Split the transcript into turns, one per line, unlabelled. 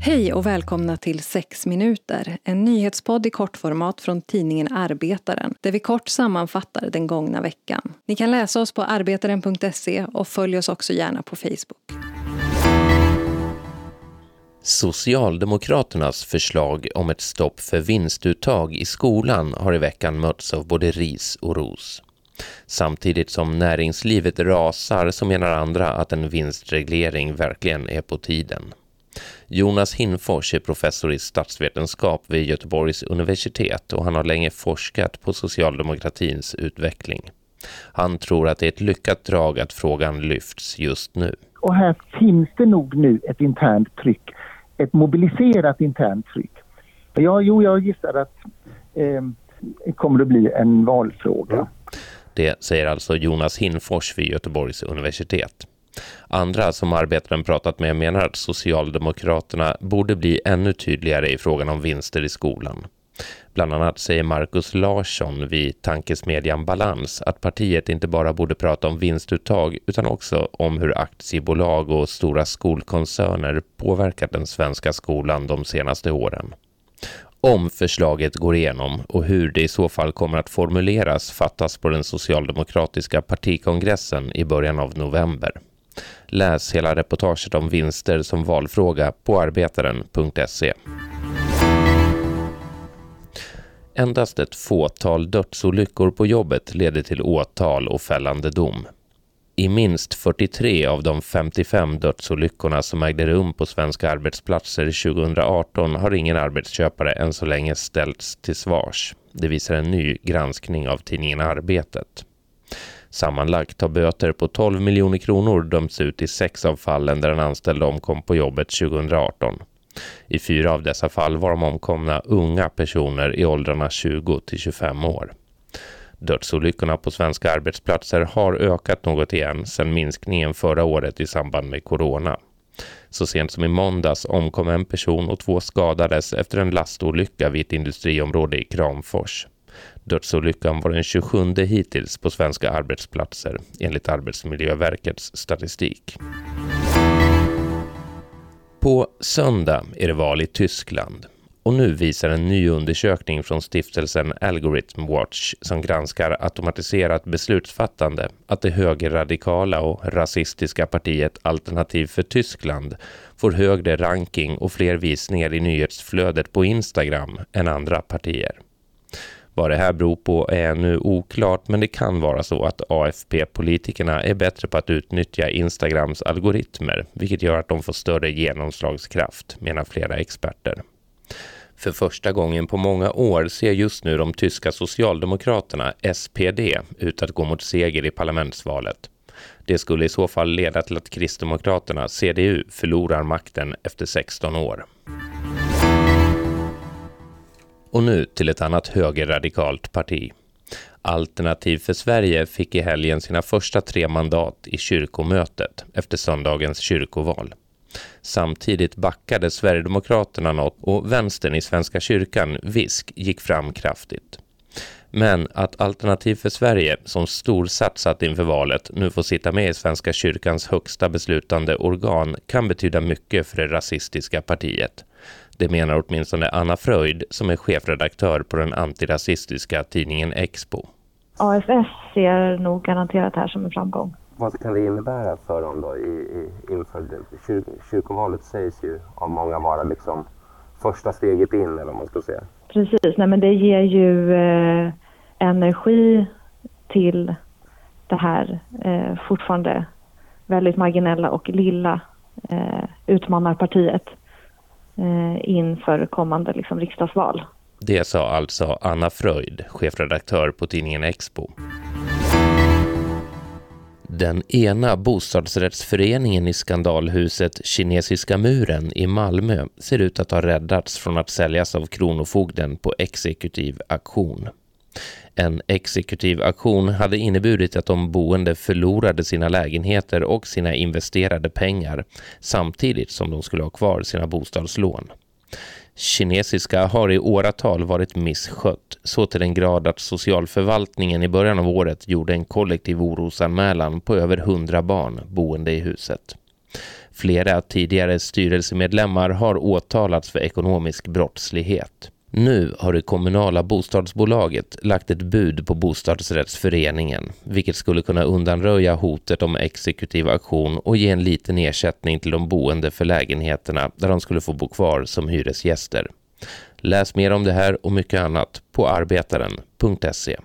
Hej och välkomna till 6 minuter, en nyhetspodd i kortformat från tidningen Arbetaren där vi kort sammanfattar den gångna veckan. Ni kan läsa oss på arbetaren.se och följ oss också gärna på Facebook.
Socialdemokraternas förslag om ett stopp för vinstuttag i skolan har i veckan mötts av både ris och ros. Samtidigt som näringslivet rasar så menar andra att en vinstreglering verkligen är på tiden. Jonas Hinfors är professor i statsvetenskap vid Göteborgs universitet och han har länge forskat på socialdemokratins utveckling. Han tror att det är ett lyckat drag att frågan lyfts just nu.
Och här finns det nog nu ett internt tryck, ett mobiliserat internt tryck. Ja, jo, jag gissar att eh, det kommer att bli en valfråga.
Det säger alltså Jonas Hinfors vid Göteborgs universitet. Andra som arbetaren pratat med menar att Socialdemokraterna borde bli ännu tydligare i frågan om vinster i skolan. Bland annat säger Markus Larsson vid tankesmedjan Balans att partiet inte bara borde prata om vinstuttag utan också om hur aktiebolag och stora skolkoncerner påverkat den svenska skolan de senaste åren. Om förslaget går igenom och hur det i så fall kommer att formuleras fattas på den socialdemokratiska partikongressen i början av november. Läs hela reportaget om vinster som valfråga på arbetaren.se. Endast ett fåtal dödsolyckor på jobbet leder till åtal och fällande dom. I minst 43 av de 55 dödsolyckorna som ägde rum på svenska arbetsplatser 2018 har ingen arbetsköpare än så länge ställts till svars. Det visar en ny granskning av tidningen Arbetet. Sammanlagt har böter på 12 miljoner kronor dömts ut i sex av fallen där en anställd omkom på jobbet 2018. I fyra av dessa fall var de omkomna unga personer i åldrarna 20 till 25 år. Dödsolyckorna på svenska arbetsplatser har ökat något igen sedan minskningen förra året i samband med corona. Så sent som i måndags omkom en person och två skadades efter en lastolycka vid ett industriområde i Kramfors. Dödsolyckan var den 27 hittills på svenska arbetsplatser enligt Arbetsmiljöverkets statistik. På söndag är det val i Tyskland och nu visar en ny undersökning från stiftelsen Algorithm Watch som granskar automatiserat beslutsfattande att det högerradikala och rasistiska partiet Alternativ för Tyskland får högre ranking och fler visningar i nyhetsflödet på Instagram än andra partier. Vad det här beror på är ännu oklart men det kan vara så att AFP-politikerna är bättre på att utnyttja Instagrams algoritmer vilket gör att de får större genomslagskraft, menar flera experter. För första gången på många år ser just nu de tyska socialdemokraterna, SPD, ut att gå mot seger i parlamentsvalet. Det skulle i så fall leda till att Kristdemokraterna, CDU, förlorar makten efter 16 år. Och nu till ett annat högerradikalt parti. Alternativ för Sverige fick i helgen sina första tre mandat i kyrkomötet efter söndagens kyrkoval. Samtidigt backade Sverigedemokraterna något och vänstern i Svenska kyrkan, VISK, gick fram kraftigt. Men att Alternativ för Sverige, som storsatsat inför valet, nu får sitta med i Svenska kyrkans högsta beslutande organ kan betyda mycket för det rasistiska partiet. Det menar åtminstone Anna Fröjd som är chefredaktör på den antirasistiska tidningen Expo.
AFS ser nog garanterat det här som en framgång.
Vad kan det innebära för dem då i, i, inför kyr, kyrkovalet sägs ju av många vara liksom första steget in eller vad man ska säga.
Precis, nej men det ger ju eh, energi till det här eh, fortfarande väldigt marginella och lilla eh, utmanarpartiet eh, inför kommande liksom, riksdagsval.
Det sa alltså Anna Fröjd, chefredaktör på tidningen Expo. Den ena bostadsrättsföreningen i skandalhuset Kinesiska muren i Malmö ser ut att ha räddats från att säljas av Kronofogden på exekutiv auktion. En exekutiv auktion hade inneburit att de boende förlorade sina lägenheter och sina investerade pengar samtidigt som de skulle ha kvar sina bostadslån. Kinesiska har i åratal varit misskött, så till den grad att socialförvaltningen i början av året gjorde en kollektiv orosanmälan på över hundra barn boende i huset. Flera tidigare styrelsemedlemmar har åtalats för ekonomisk brottslighet. Nu har det kommunala bostadsbolaget lagt ett bud på bostadsrättsföreningen, vilket skulle kunna undanröja hotet om exekutiv aktion och ge en liten ersättning till de boende för lägenheterna där de skulle få bo kvar som hyresgäster. Läs mer om det här och mycket annat på arbetaren.se.